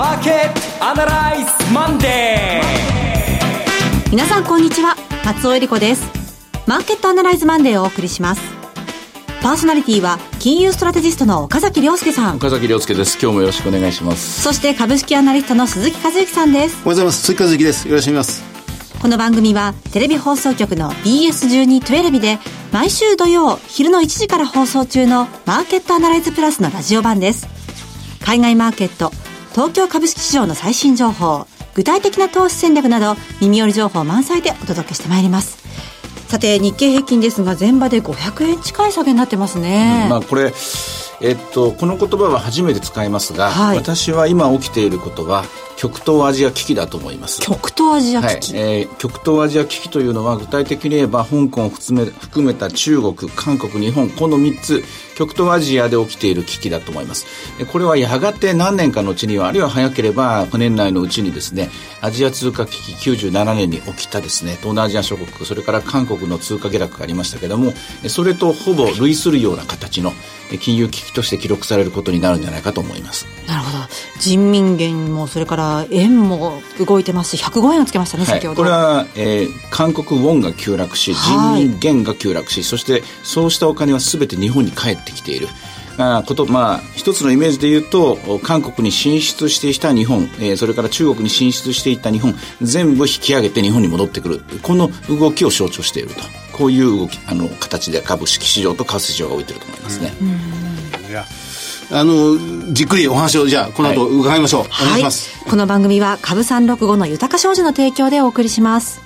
マーケットアナライズマンデー皆さんこんにちは。松尾英里子です。マーケットアナライズマンデーをお送りします。パーソナリティは金融ストラテジストの岡崎良介さん。岡崎良介です。今日もよろしくお願いします。そして株式アナリストの鈴木一之さんです。おはようございます。鈴木一之です。よろしくお願いします。この番組はテレビ放送局の BS1212 で毎週土曜昼の1時から放送中のマーケットアナライズプラスのラジオ版です。海外マーケット、東京株式市場の最新情報、具体的な投資戦略など耳寄り情報満載でお届けしてまいります。さて日経平均ですが前場で500円近い下げになってますね。まあこれえっと、この言葉は初めて使いますが、はい、私は今起きていることは極東アジア危機だと思います。極東アジア危機、はい、えー、極東アジア危機というのは具体的に言えば香港を含め含めた中国韓国日本この3つ極東アジアで起きている危機だと思います。これはやがて何年かのうちにはあるいは早ければ年内のうちにですねアジア通貨危機97年に起きたですね東南アジア諸国それから韓国の通貨下落がありましたけれどもそれとほぼ類するような形の金融危機として記録されることになるんじゃないかと思います。なるほど。人民元もそれから円も動いてますし105円をつけましたね、先ほど。これは、えー、韓国ウォンが急落し人民元が急落し、そしてそうしたお金は全て日本に帰ってきている。あことまあ一つのイメージで言うと韓国に進出していた日本、えー、それから中国に進出していった日本全部引き上げて日本に戻ってくる。この動きを象徴していると。こういう動きあの形で株式市場と為替市場が動いていると思いますね。いやあのじっくりお話をじゃあこの後伺いましょう、はい、お願いします、はい、この番組は株三六五の豊か商事の提供でお送りします。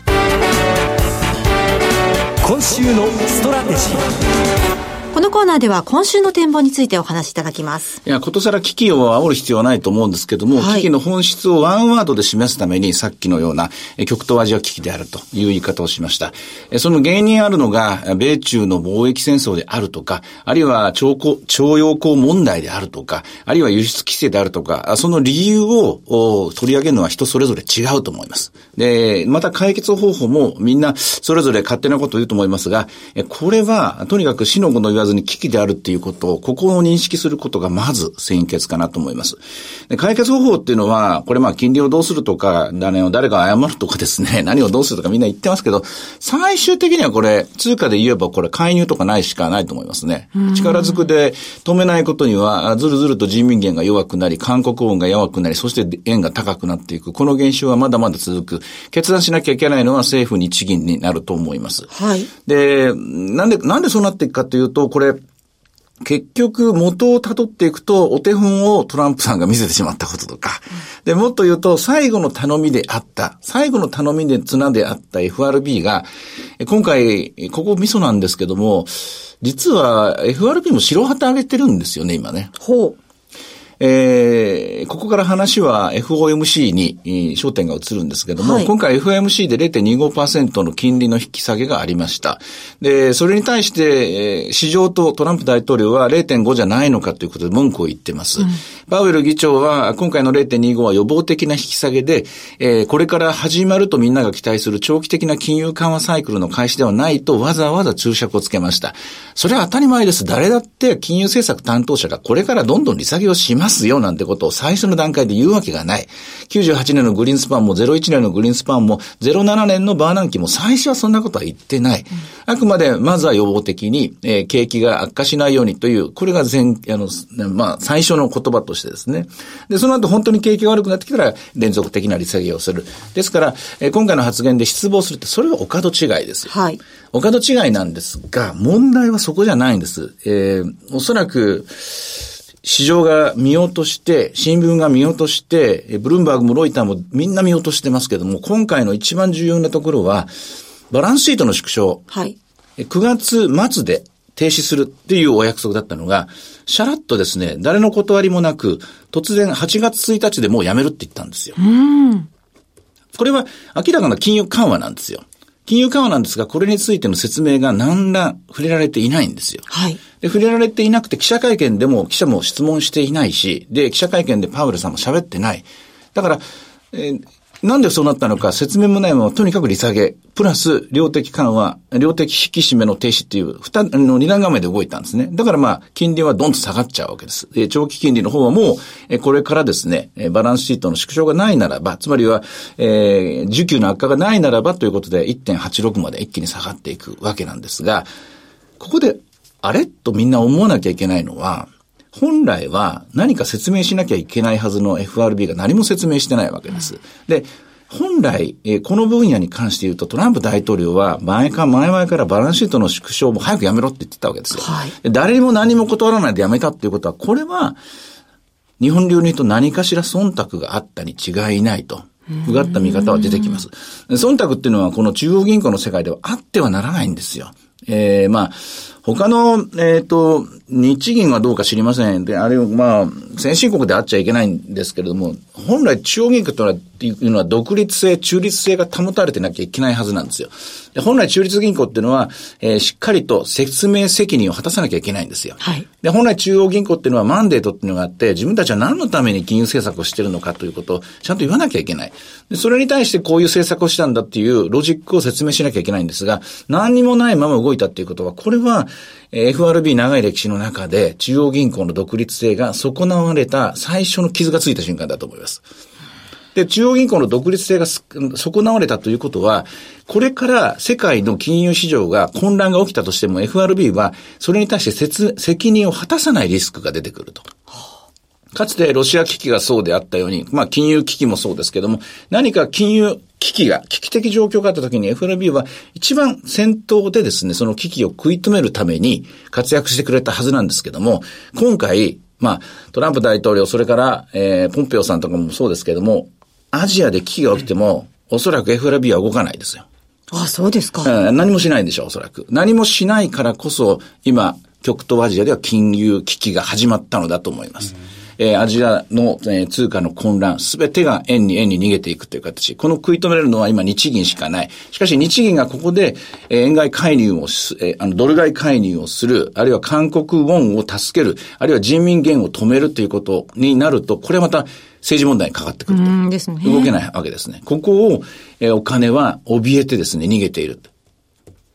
今週のストラテジー。このコーナーでは今週の展望についてお話しいただきます。いや、ことさら危機を煽る必要はないと思うんですけども、はい、危機の本質をワンワードで示すために、さっきのような極東アジア危機であるという言い方をしました。その原因あるのが、米中の貿易戦争であるとか、あるいは徴徴用工問題であるとか、あるいは輸出規制であるとか、その理由を取り上げるのは人それぞれ違うと思います。で、また解決方法もみんなそれぞれ勝手なことを言うと思いますが、これはとにかく死の子の言わずに危機であるっていうことを、ここを認識することがまず先決かなと思います。で解決方法っていうのは、これまあ金利をどうするとか、誰を誰が謝るとかですね、何をどうするとかみんな言ってますけど、最終的にはこれ、通貨で言えばこれ介入とかないしかないと思いますね。力ずくで止めないことには、ずるずると人民元が弱くなり、韓国音が弱くなり、そして円が高くなっていく。この現象はまだまだ続く。決断しなきゃいけないのは政府日銀になると思います。はい。で、なんで、なんでそうなっていくかというと、これ、結局元を辿っていくとお手本をトランプさんが見せてしまったこととか、で、もっと言うと最後の頼みであった、最後の頼みで綱であった FRB が、今回、ここミソなんですけども、実は FRB も白旗上げてるんですよね、今ね。ほう。えー、ここから話は FOMC に焦点が移るんですけども、はい、今回 FOMC で0.25%の金利の引き下げがありました。で、それに対して、えー、市場とトランプ大統領は0.5じゃないのかということで文句を言ってます。うん、パウエル議長は今回の0.25は予防的な引き下げで、えー、これから始まるとみんなが期待する長期的な金融緩和サイクルの開始ではないとわざわざ注釈をつけました。それは当たり前です。誰だって金融政策担当者がこれからどんどん利下げをします。よなんてことを最初の段階で言うわけがない。98年のグリーンスパンも01年のグリーンスパンも07年のバーナンキも最初はそんなことは言ってない。あくまでまずは予防的に、えー、景気が悪化しないようにという、これが前、あの、まあ、最初の言葉としてですね。で、その後本当に景気が悪くなってきたら連続的な利下げをする。ですから、えー、今回の発言で失望するって、それはお門違いですよ。はい。お門違いなんですが、問題はそこじゃないんです。えー、おそらく、市場が見落として、新聞が見落として、ブルームバーグもロイターもみんな見落としてますけども、今回の一番重要なところは、バランスシートの縮小。はい。9月末で停止するっていうお約束だったのが、シャラッとですね、誰の断りもなく、突然8月1日でもうやめるって言ったんですよ。うん。これは明らかな金融緩和なんですよ。金融緩和なんですが、これについての説明が何ら触れられていないんですよ。はい。で、触れられていなくて、記者会見でも記者も質問していないし、で、記者会見でパウエルさんも喋ってない。だから、えーなんでそうなったのか説明もないまま、とにかく利下げ、プラス量的緩和、量的引き締めの停止っていう、二、の二段構えで動いたんですね。だからまあ、金利はどんと下がっちゃうわけです。で、長期金利の方はもう、これからですね、バランスシートの縮小がないならば、つまりは、えー、需給の悪化がないならばということで、1.86まで一気に下がっていくわけなんですが、ここで、あれ？とみんな思わなきゃいけないのは、本来は何か説明しなきゃいけないはずの FRB が何も説明してないわけです。で、本来、えー、この分野に関して言うと、トランプ大統領は前か前々からバランスシートの縮小も早くやめろって言ってたわけですよ。はい、誰にも何も断らないでやめたっていうことは、これは、日本流に言うと何かしら忖度があったに違いないと。うがった見方は出てきます。忖度っていうのはこの中央銀行の世界ではあってはならないんですよ。えー、まあ、他の、えっ、ー、と、日銀はどうか知りません。で、あれを、まあ、先進国であっちゃいけないんですけれども、本来中央銀行というのは独立性、中立性が保たれてなきゃいけないはずなんですよ。で本来中立銀行っていうのは、えー、しっかりと説明責任を果たさなきゃいけないんですよ。はい。で、本来中央銀行っていうのはマンデートっていうのがあって、自分たちは何のために金融政策をしてるのかということをちゃんと言わなきゃいけない。で、それに対してこういう政策をしたんだっていうロジックを説明しなきゃいけないんですが、何にもないまま動いたっていうことは、これは、FRB 長い歴史の中で中央銀行の独立性が損なわれた最初の傷がついた瞬間だと思います。で、中央銀行の独立性が損なわれたということは、これから世界の金融市場が混乱が起きたとしても FRB はそれに対して責任を果たさないリスクが出てくると。かつてロシア危機がそうであったように、まあ金融危機もそうですけども、何か金融危機が、危機的状況があった時に FRB は一番先頭でですね、その危機を食い止めるために活躍してくれたはずなんですけども、今回、まあ、トランプ大統領、それから、えー、ポンペオさんとかもそうですけども、アジアで危機が起きても、おそらく FRB は動かないですよ。あそうですか、うん。何もしないんでしょう、おそらく。何もしないからこそ、今、極東アジアでは金融危機が始まったのだと思います。うんえー、アジアの、えー、通貨の混乱、すべてが円に円に逃げていくという形。この食い止めるのは今日銀しかない。しかし日銀がここで、えー、円買い介入をす、えー、あの、ドル買い介入をする、あるいは韓国ウォンを助ける、あるいは人民元を止めるということになると、これまた政治問題にかかってくると。ですね。動けないわけですね。ここを、えー、お金は怯えてですね、逃げている。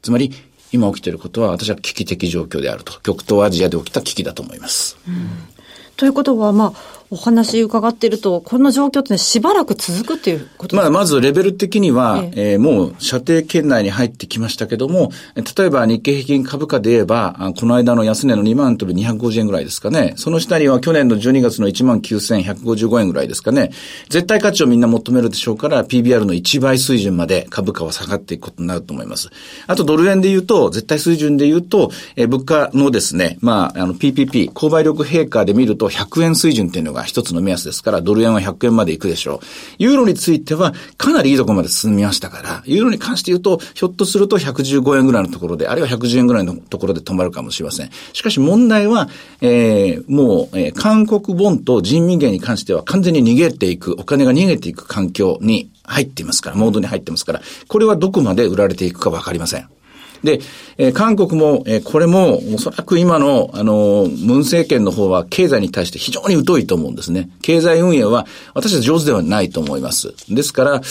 つまり、今起きていることは私は危機的状況であると。極東アジアで起きた危機だと思います。うんということは、まあ、お話伺っていると、この状況ってしばらく続くっていうことですか？まあ、まずレベル的には、えええー、もう射程圏内に入ってきましたけども、例えば日経平均株価で言えば、この間の安値の2万ドル250円ぐらいですかね。その下には去年の12月の1万9155円ぐらいですかね。絶対価値をみんな求めるでしょうから、PBR の1倍水準まで株価は下がっていくことになると思います。あとドル円で言うと、絶対水準で言うと、えー、物価のですね、まあ、あの PPP、購買力陛下で見ると100円水準っていうのが一つの目安です。から、ドル円は100円まで行くでしょう。ユーロについては、かなりいいところまで進みましたから、ユーロに関して言うと、ひょっとすると115円ぐらいのところで、あるいは110円ぐらいのところで止まるかもしれません。しかし問題は、えー、もう、えー、韓国ウォンと人民元に関しては完全に逃げていく、お金が逃げていく環境に入っていますから、モードに入ってますから、これはどこまで売られていくかわかりません。で、えー、韓国も、えー、これも、おそらく今の、あの、ムン政権の方は経済に対して非常に疎いと思うんですね。経済運営は私は上手ではないと思います。ですから、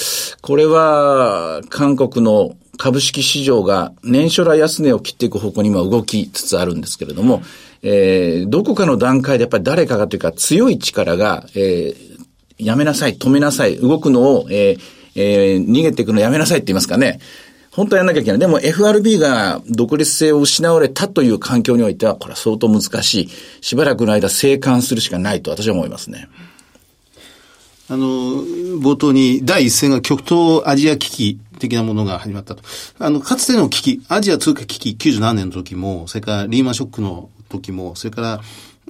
これは、韓国の株式市場が年初来安値を切っていく方向に今動きつつあるんですけれども、えー、どこかの段階でやっぱり誰かがというか強い力が、えー、やめなさい、止めなさい、動くのを、えーえー、逃げていくのやめなさいって言いますかね。本当はやんなきゃいけない。でも FRB が独立性を失われたという環境においては、これは相当難しい。しばらくの間静観するしかないと私は思いますね。あの、冒頭に第一線が極東アジア危機的なものが始まったと。あの、かつての危機、アジア通貨危機97年の時も、それからリーマンショックの時も、それから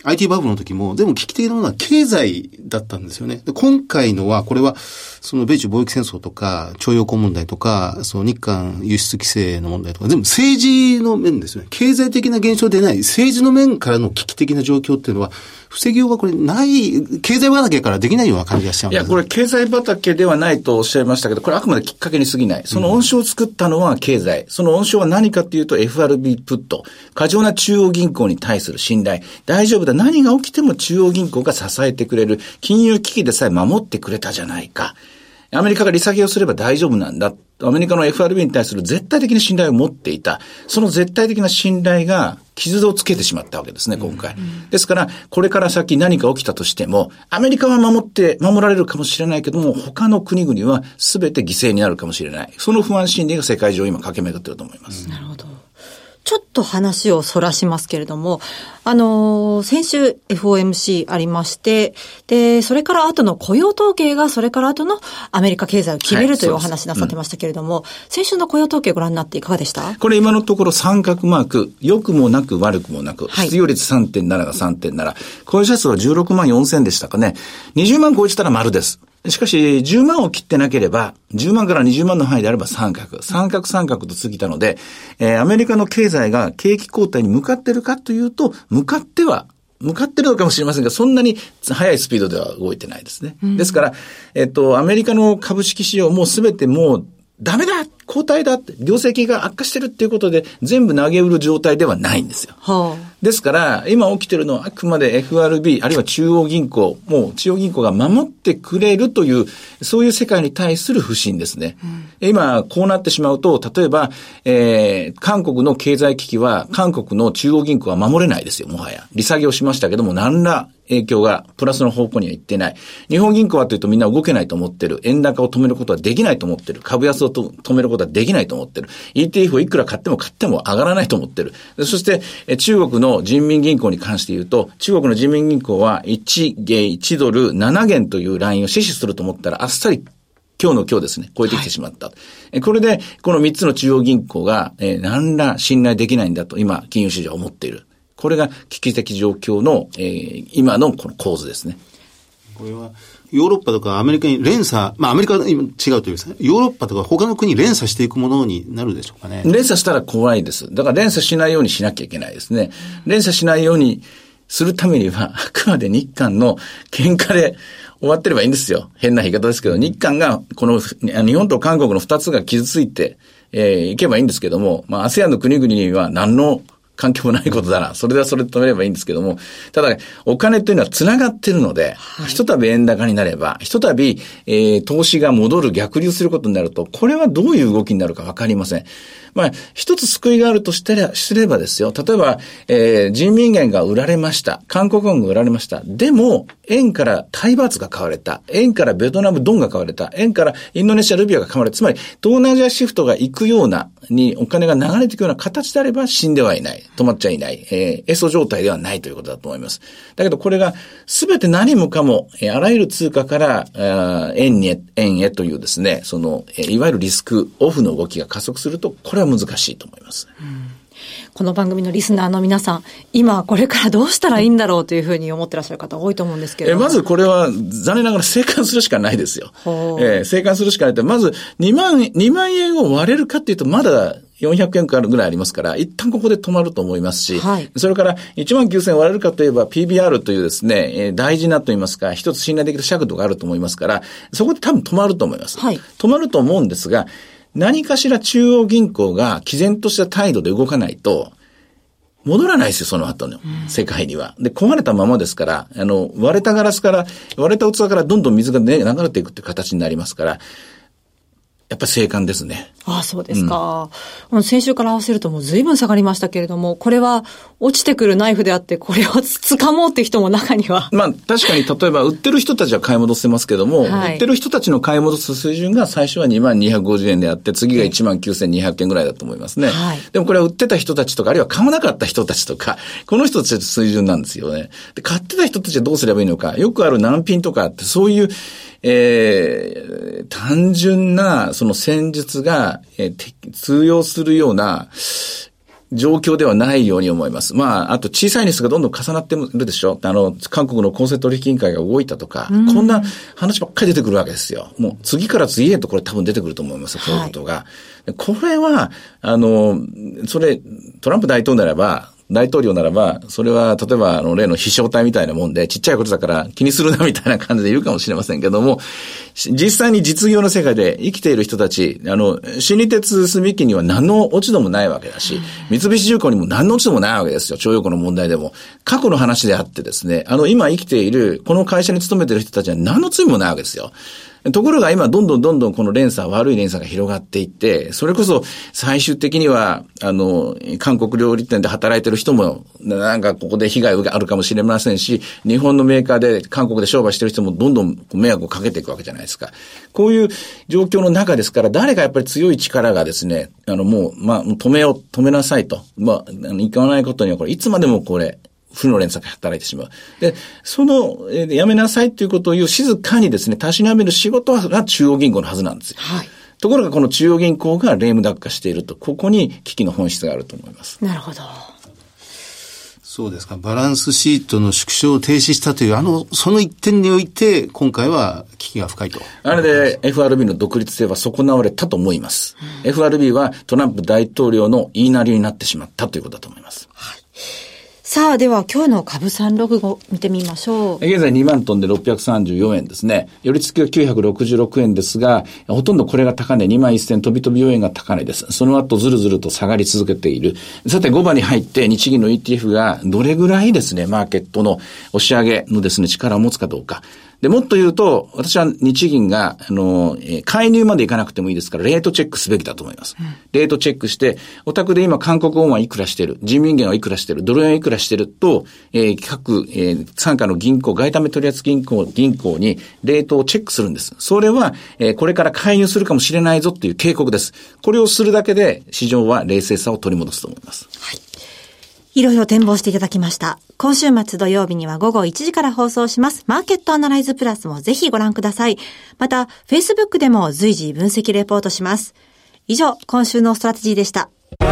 IT バブルの時も、でも危機的なものは経済だったんですよね。で今回のは、これは、その米中貿易戦争とか、徴用工問題とか、その日韓輸出規制の問題とか、全部政治の面ですよね。経済的な現象でない、政治の面からの危機的な状況っていうのは、防ぎようがこれない、経済畑からできないような感じがしちゃうんいや、これ経済畑ではないとおっしゃいましたけど、これあくまできっかけに過ぎない。その温床を作ったのは経済。その温床は何かっていうと FRB プット。過剰な中央銀行に対する信頼。大丈夫だ。何が起きても中央銀行が支えてくれる。金融危機でさえ守ってくれたじゃないか。アメリカが利下げをすれば大丈夫なんだ。アメリカの FRB に対する絶対的な信頼を持っていた。その絶対的な信頼が傷をつけてしまったわけですね、今回。ですから、これから先何か起きたとしても、アメリカは守って、守られるかもしれないけども、他の国々は全て犠牲になるかもしれない。その不安心理が世界中今駆け巡っていると思います。なるほど。ちょっと話をそらしますけれども、あの、先週 FOMC ありまして、で、それから後の雇用統計が、それから後のアメリカ経済を決めるというお話なさってましたけれども、はいうん、先週の雇用統計ご覧になっていかがでした？これ今のところ三角マーク、良くもなく悪くもなく、失業率3.7が3.7、雇用者数は16万4千でしたかね。20万超えてたら丸です。しかし、10万を切ってなければ、10万から20万の範囲であれば三角。三角三角と過ぎたので、えー、アメリカの経済が景気後退に向かってるかというと、向かっては向かってるのかもしれませんが、そんなに速いスピードでは動いてないですね。うん、ですから、えっと、アメリカの株式市場もすべてもうダメだ交代だって、業績が悪化してるっていうことで、全部投げ売る状態ではないんですよ。はあ、ですから、今起きてるのはあくまで FRB、あるいは中央銀行、もう中央銀行が守ってくれるという、そういう世界に対する不信ですね。うん、今、こうなってしまうと、例えば、えー、韓国の経済危機は、韓国の中央銀行は守れないですよ、もはや。利下げをしましたけども、何ら影響がプラスの方向には行ってない。日本銀行はというとみんな動けないと思ってる。円高を止めることはできないと思ってる。株安を止めることはできないと思ってる。ETF をいくら買っても買っても上がらないと思ってる。そして、中国の人民銀行に関して言うと、中国の人民銀行は1ゲ1ドル7元というラインを死守すると思ったらあっさり今日の今日ですね、超えてきてしまった。はい、これで、この3つの中央銀行が、えー、何ら信頼できないんだと、今、金融市場は思っている。これが危機的状況の、えー、今のこの構図ですね。これは、ヨーロッパとかアメリカに連鎖、まあアメリカは今違うというですね、ヨーロッパとか他の国連鎖していくものになるでしょうかね。連鎖したら怖いです。だから連鎖しないようにしなきゃいけないですね。連鎖しないようにするためには、あくまで日韓の喧嘩で終わってればいいんですよ。変な言い方ですけど、日韓が、この、日本と韓国の二つが傷ついて、えー、いけばいいんですけども、まあ、ASEAN の国々には何の関係もないことだな。それではそれで止めればいいんですけども、ただ、お金というのは繋がってるので、はい、ひとたび円高になれば、ひとたび、えー、投資が戻る、逆流することになると、これはどういう動きになるかわかりません。まあ、一つ救いがあるとしてれすればですよ。例えば、えー、人民元が売られました。韓国軍が売られました。でも、円からタイバーツが買われた。円からベトナムドンが買われた。円からインドネシアルビアが買われた。つまり、東南アジアシフトが行くような、にお金が流れていくような形であれば死んではいない。止まっちゃいない。えー、エソ状態ではないということだと思います。だけどこれが全て何もかも、えー、あらゆる通貨から、円に、円へというですね、その、えー、いわゆるリスクオフの動きが加速すると、これは難しいと思います。うんこの番組のリスナーの皆さん、今これからどうしたらいいんだろうというふうに思ってらっしゃる方多いと思うんですけど。え、まずこれは残念ながら生還するしかないですよ。えー、生還するしかないって、まず2万、2万円を割れるかっていうとまだ400円かぐらいありますから、一旦ここで止まると思いますし、はい、それから1万9000割れるかといえば PBR というですね、えー、大事なと言いますか、一つ信頼できる尺度があると思いますから、そこで多分止まると思います。はい、止まると思うんですが、何かしら中央銀行が毅然とした態度で動かないと、戻らないですよ、その後の世界には。で、壊れたままですから、あの、割れたガラスから、割れた器からどんどん水が、ね、流れていくっていう形になりますから、やっぱり生還ですね。ああ、そうですか。うん、先週から合わせるともう随分下がりましたけれども、これは落ちてくるナイフであって、これを掴もうって人も中には。まあ、確かに例えば売ってる人たちは買い戻せますけども、はい、売ってる人たちの買い戻す水準が最初は2万250円であって、次が1万9200円ぐらいだと思いますね。はい、でもこれは売ってた人たちとか、あるいは買わなかった人たちとか、この人たちの水準なんですよね。で、買ってた人たちはどうすればいいのか。よくある難品とかって、そういう、えー、単純なその戦術が、えー、通用するような、状況ではないように思います。まあ、あと小さいニュースがどんどん重なってるでしょあの、韓国の公正取引委員会が動いたとか、うん、こんな話ばっかり出てくるわけですよ。もう次から次へとこれ多分出てくると思います、こういうことが。はい、これは、あの、それ、トランプ大統領ならば、大統領ならば、それは、例えば、あの、例の飛翔体みたいなもんで、ちっちゃいことだから気にするなみたいな感じで言うかもしれませんけども、実際に実業の世界で生きている人たち、あの、新日鉄住木には何の落ち度もないわけだし、三菱重工にも何の落ち度もないわけですよ。徴用工の問題でも。過去の話であってですね、あの、今生きている、この会社に勤めている人たちは何の罪もないわけですよ。ところが今、どんどんどんどんこの連鎖、悪い連鎖が広がっていって、それこそ最終的には、あの、韓国料理店で働いてる人も、なんかここで被害があるかもしれませんし、日本のメーカーで韓国で商売してる人もどんどん迷惑をかけていくわけじゃないですか。こういう状況の中ですから、誰かやっぱり強い力がですね、あのもう、まあ、止めよう、止めなさいと。まあ、あの、いかないことにはこれ、いつまでもこれ、負の連鎖が働いてしまう。で、その、えー、やめなさいということを言う静かにですね、たしなめる仕事が中央銀行のはずなんですよ。はい。ところがこの中央銀行がレームダック化していると、ここに危機の本質があると思います。なるほど。そうですか。バランスシートの縮小を停止したという、あの、その一点において、今回は危機が深いと。あれで FRB の独立性は損なわれたと思います。うん、FRB はトランプ大統領の言いなりになってしまったということだと思います。はいさあ、では今日の株365見てみましょう。現在2万トンで634円ですね。寄り付きは966円ですが、ほとんどこれが高値、2万1000飛び飛び4円が高値です。その後ずるずると下がり続けている。さて5番に入って日銀の ETF がどれぐらいですね、マーケットの押し上げのですね、力を持つかどうか。で、もっと言うと、私は日銀が、あの、え介入までいかなくてもいいですから、レートチェックすべきだと思います。うん、レートチェックして、お宅で今韓国ウォンはいくらしてる、人民元はいくらしてる、ドル円はいくらしてると、えー、各、えー、参加の銀行、外為取扱銀行、銀行にレートをチェックするんです。それは、えー、これから介入するかもしれないぞっていう警告です。これをするだけで、市場は冷静さを取り戻すと思います。はい。いろいろ展望していただきました。今週末土曜日には午後1時から放送します。マーケットアナライズプラスもぜひご覧ください。また、Facebook でも随時分析レポートします。以上、今週のストラテジーでした。マ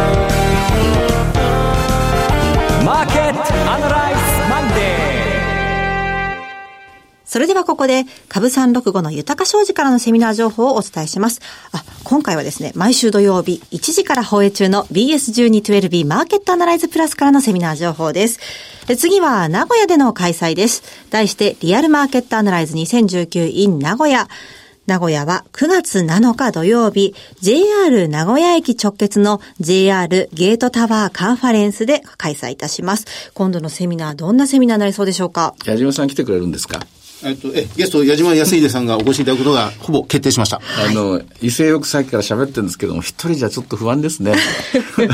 ーケットアナライズそれではここで、株365の豊商事からのセミナー情報をお伝えします。あ、今回はですね、毎週土曜日1時から放映中の BS1212B マーケットアナライズプラスからのセミナー情報です。次は名古屋での開催です。題して、リアルマーケットアナライズ2019 in 名古屋。名古屋は9月7日土曜日、JR 名古屋駅直結の JR ゲートタワーカンファレンスで開催いたします。今度のセミナー、どんなセミナーになりそうでしょうか？矢島さん来てくれるんですか？えっと、え、ゲスト、矢島康秀さんがお越しいただくことが、ほぼ決定しました。あの、威勢よくさっきから喋ってるんですけども、一人じゃちょっと不安ですね。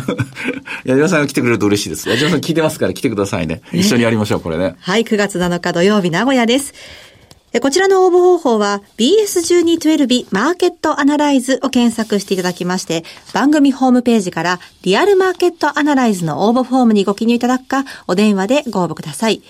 矢島さんが来てくれると嬉しいです。矢島さん聞いてますから来てくださいね。一緒にやりましょう、これね。はい、9月7日土曜日、名古屋です。こちらの応募方法は BS1212 マーケットアナライズを検索していただきまして、番組ホームページからリアルマーケットアナライズの応募フォームにご記入いただくか、お電話でご応募ください。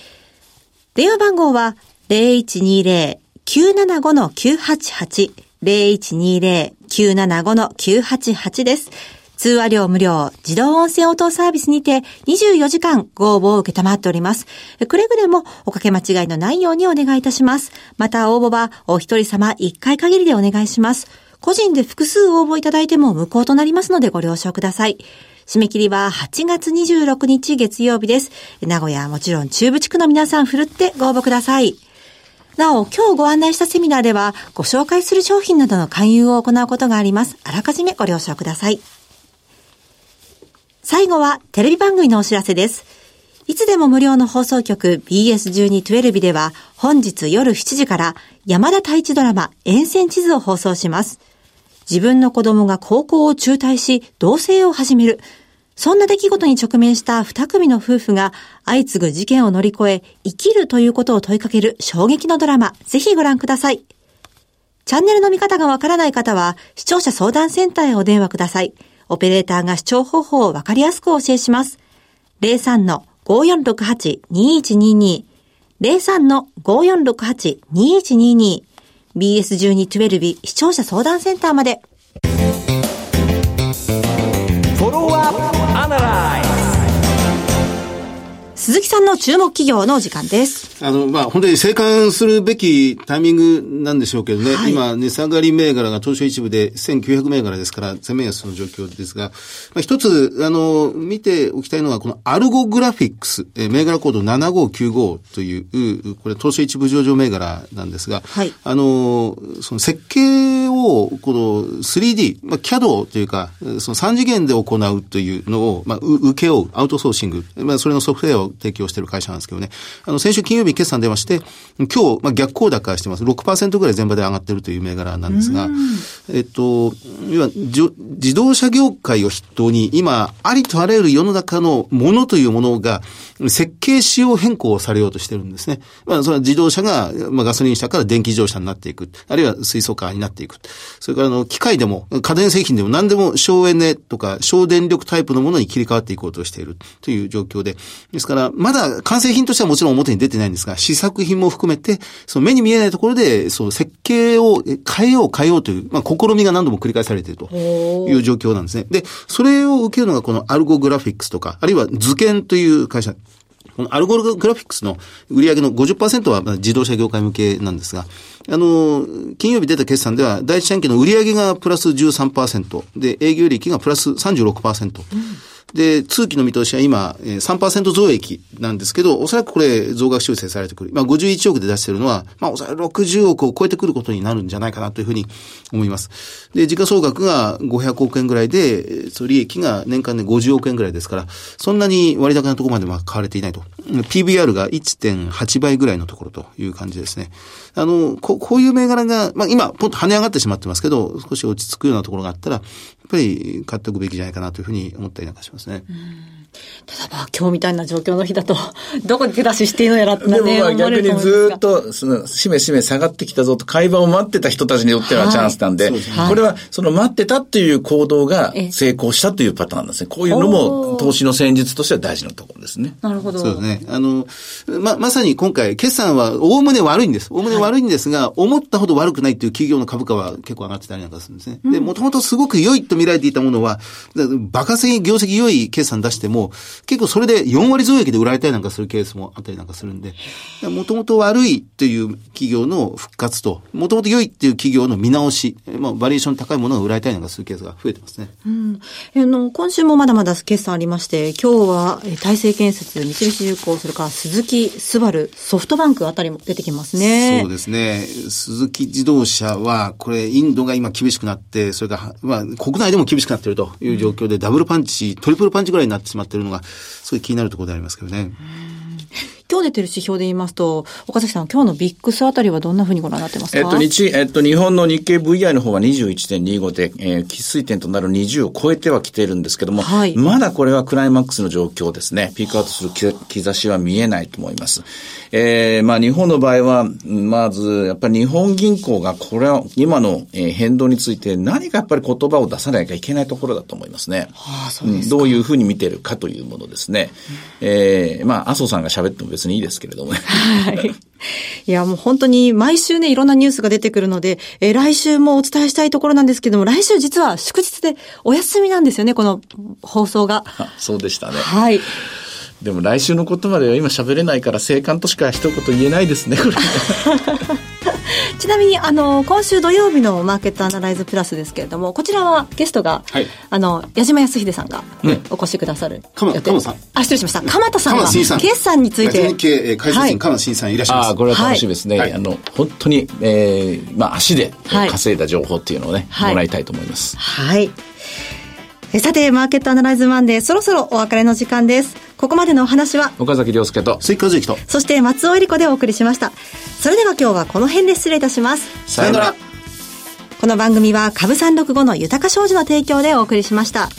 電話番号は0120-975-988 0120-975-988です。通話料無料、自動音声応答サービスにて24時間ご応募を受けたまっております。くれぐれもおかけ間違いのないようにお願いいたします。また応募はお一人様一回限りでお願いします。個人で複数応募いただいても無効となりますのでご了承ください。締め切りは8月26日月曜日です。名古屋はもちろん中部地区の皆さんふるってご応募ください。なお、今日ご案内したセミナーでは、ご紹介する商品などの勧誘を行うことがあります。あらかじめご了承ください。最後は、テレビ番組のお知らせです。いつでも無料の放送局 BS1212 では、本日夜7時から山田太一ドラマ沿線地図を放送します。自分の子供が高校を中退し、同棲を始める。そんな出来事に直面した二組の夫婦が相次ぐ事件を乗り越え生きるということを問いかける衝撃のドラマ、ぜひご覧ください。チャンネルの見方がわからない方は視聴者相談センターへお電話ください。オペレーターが視聴方法をわかりやすくお教えします。03-5468-2122 03-5468-2122 BS1212 視聴者相談センターまで。鈴木さんの注目企業の時間です。あの、まあ、本当に生還するべきタイミングなんでしょうけどね、はい、今、値下がり銘柄が東証一部で1900銘柄ですから、全面安の状況ですが、まあ、一つ、あの、見ておきたいのは、このアルゴグラフィックス、え銘柄コード7595という、これ東証一部上場銘柄なんですが、はい、あの、その設計をを、この 3D、まあ、CAD というか、その3次元で行うというのを、まあ、受け負う、アウトソーシング、まあ、それのソフトウェアを提供している会社なんですけどね。あの、先週金曜日決算出まして、今日、まあ、逆行高してます。6%ぐらい全場で上がってるという銘柄なんですが、えっと、要は、自動車業界を筆頭に、今、ありとあらゆる世の中のものというものが、設計仕様変更をされようとしてるんですね。まあ、それは自動車が、まあ、ガソリン車から電気自動車になっていく。あるいは水素カーになっていく。それから、あの、機械でも、家電製品でも何でも省エネとか省電力タイプのものに切り替わっていこうとしているという状況で。ですから、まだ完成品としてはもちろん表に出てないんですが、試作品も含めて、その目に見えないところで、その設計を変えよう変えようという、まあ、試みが何度も繰り返されているという状況なんですね。で、それを受けるのがこのアルゴグラフィックスとか、あるいは図研という会社。このアルゴグラフィックスの売上の50%は自動車業界向けなんですが、あの、金曜日出た決算では、第一四半期の売上がプラス13%、で、営業利益がプラス36%。うんで、通期の見通しは今、3%増益なんですけど、おそらくこれ増額修正されてくる。まあ51億で出してるのは、まあおそらく60億を超えてくることになるんじゃないかなというふうに思います。で、時価総額が500億円ぐらいで、そ利益が年間で50億円ぐらいですから、そんなに割高なところまでは買われていないと。PBR が1.8倍ぐらいのところという感じですね。あの、ここういう銘柄が、まあ今、ポンと跳ね上がってしまってますけど、少し落ち着くようなところがあったら、っぱり買っておくべきじゃないかなというふうに思ったりなんかしますね。ただまあ今日みたいな状況の日だと、どこで手出ししていいのやらってね、でもまあ逆にずっと、その、しめしめ下がってきたぞと会話を待ってた人たちにとってはチャンスなんで、はい、これはその待ってたっていう行動が成功したというパターンですね。こういうのも投資の戦術としては大事なところですね。なるほど。そうですね。あの、ま、まさに今回、決算はおおむね悪いんです。おおむね悪いんですが、はい、思ったほど悪くないっていう企業の株価は結構上がってたりなんかするんですね。うん、で、もともとすごく良いと見られていたものは、バカ性業績良い決算出しても、結構それで4割増益で売られたりなんかするケースもあったりなんかするんで、もともと悪いという企業の復活と、もともと良いっていう企業の見直し、まあ、バリエーション高いものが売られたりなんかするケースが増えてますね。うん。あの、今週もまだまだ決算ありまして、今日は、大成建設、三菱重工、それから鈴木、スバル、ソフトバンクあたりも出てきますね。そうですね。鈴木自動車は、これ、インドが今厳しくなって、それから、まあ、国内でも厳しくなっているという状況で、ダブルパンチ、トリプルパンチぐらいになってしまっってるのが、すごい気になるところでありますけどね。今日出てる指標で言いますと、岡崎さん、今日のビックスあたりはどんなふうにご覧になってますか？えっと、日、えっと、日本の日経 VI の方は21.25で、えー、喫水点となる20を超えてはきているんですけども、はい、まだこれはクライマックスの状況ですね。ピークアウトする兆しは見えないと思います。えー、まあ日本の場合は、まず、やっぱり日本銀行がこれは、今の変動について何かやっぱり言葉を出さなきゃいけないところだと思いますね。はあ、そうですどういうふうに見てるかというものですね。うん、えー、まあ、麻生さんが喋っても別にいいですけれどもね。はい。いや、もう本当に毎週ね、いろんなニュースが出てくるので、えー、来週もお伝えしたいところなんですけども、来週実は祝日でお休みなんですよね、この放送が。そうでしたね。はい。でも来週のことまでは今喋れないから、生還としか一言言えないですね、これ。ちなみに、あの、今週土曜日のマーケットアナライズプラスですけれども、こちらはゲストが、はい、あの、矢島康秀さんがお越しくださる、ね。鎌田さん。あ、失礼しました。鎌田さんが、決算について。日経解説員鎌田新さんいらっしゃいます。あ、これは楽しみですね。はい、あの、本当に、えー、まあ、足で稼いだ情報っていうのをね、はい、もらいたいと思います。はい。さて、マーケットアナライズマンデー、そろそろお別れの時間です。ここまでのお話は、岡崎亮介と、関和之と、そして松尾恵里子でお送りしました。それでは今日はこの辺で失礼いたします。さよなら。この番組は、株三六五の豊か商事の提供でお送りしました。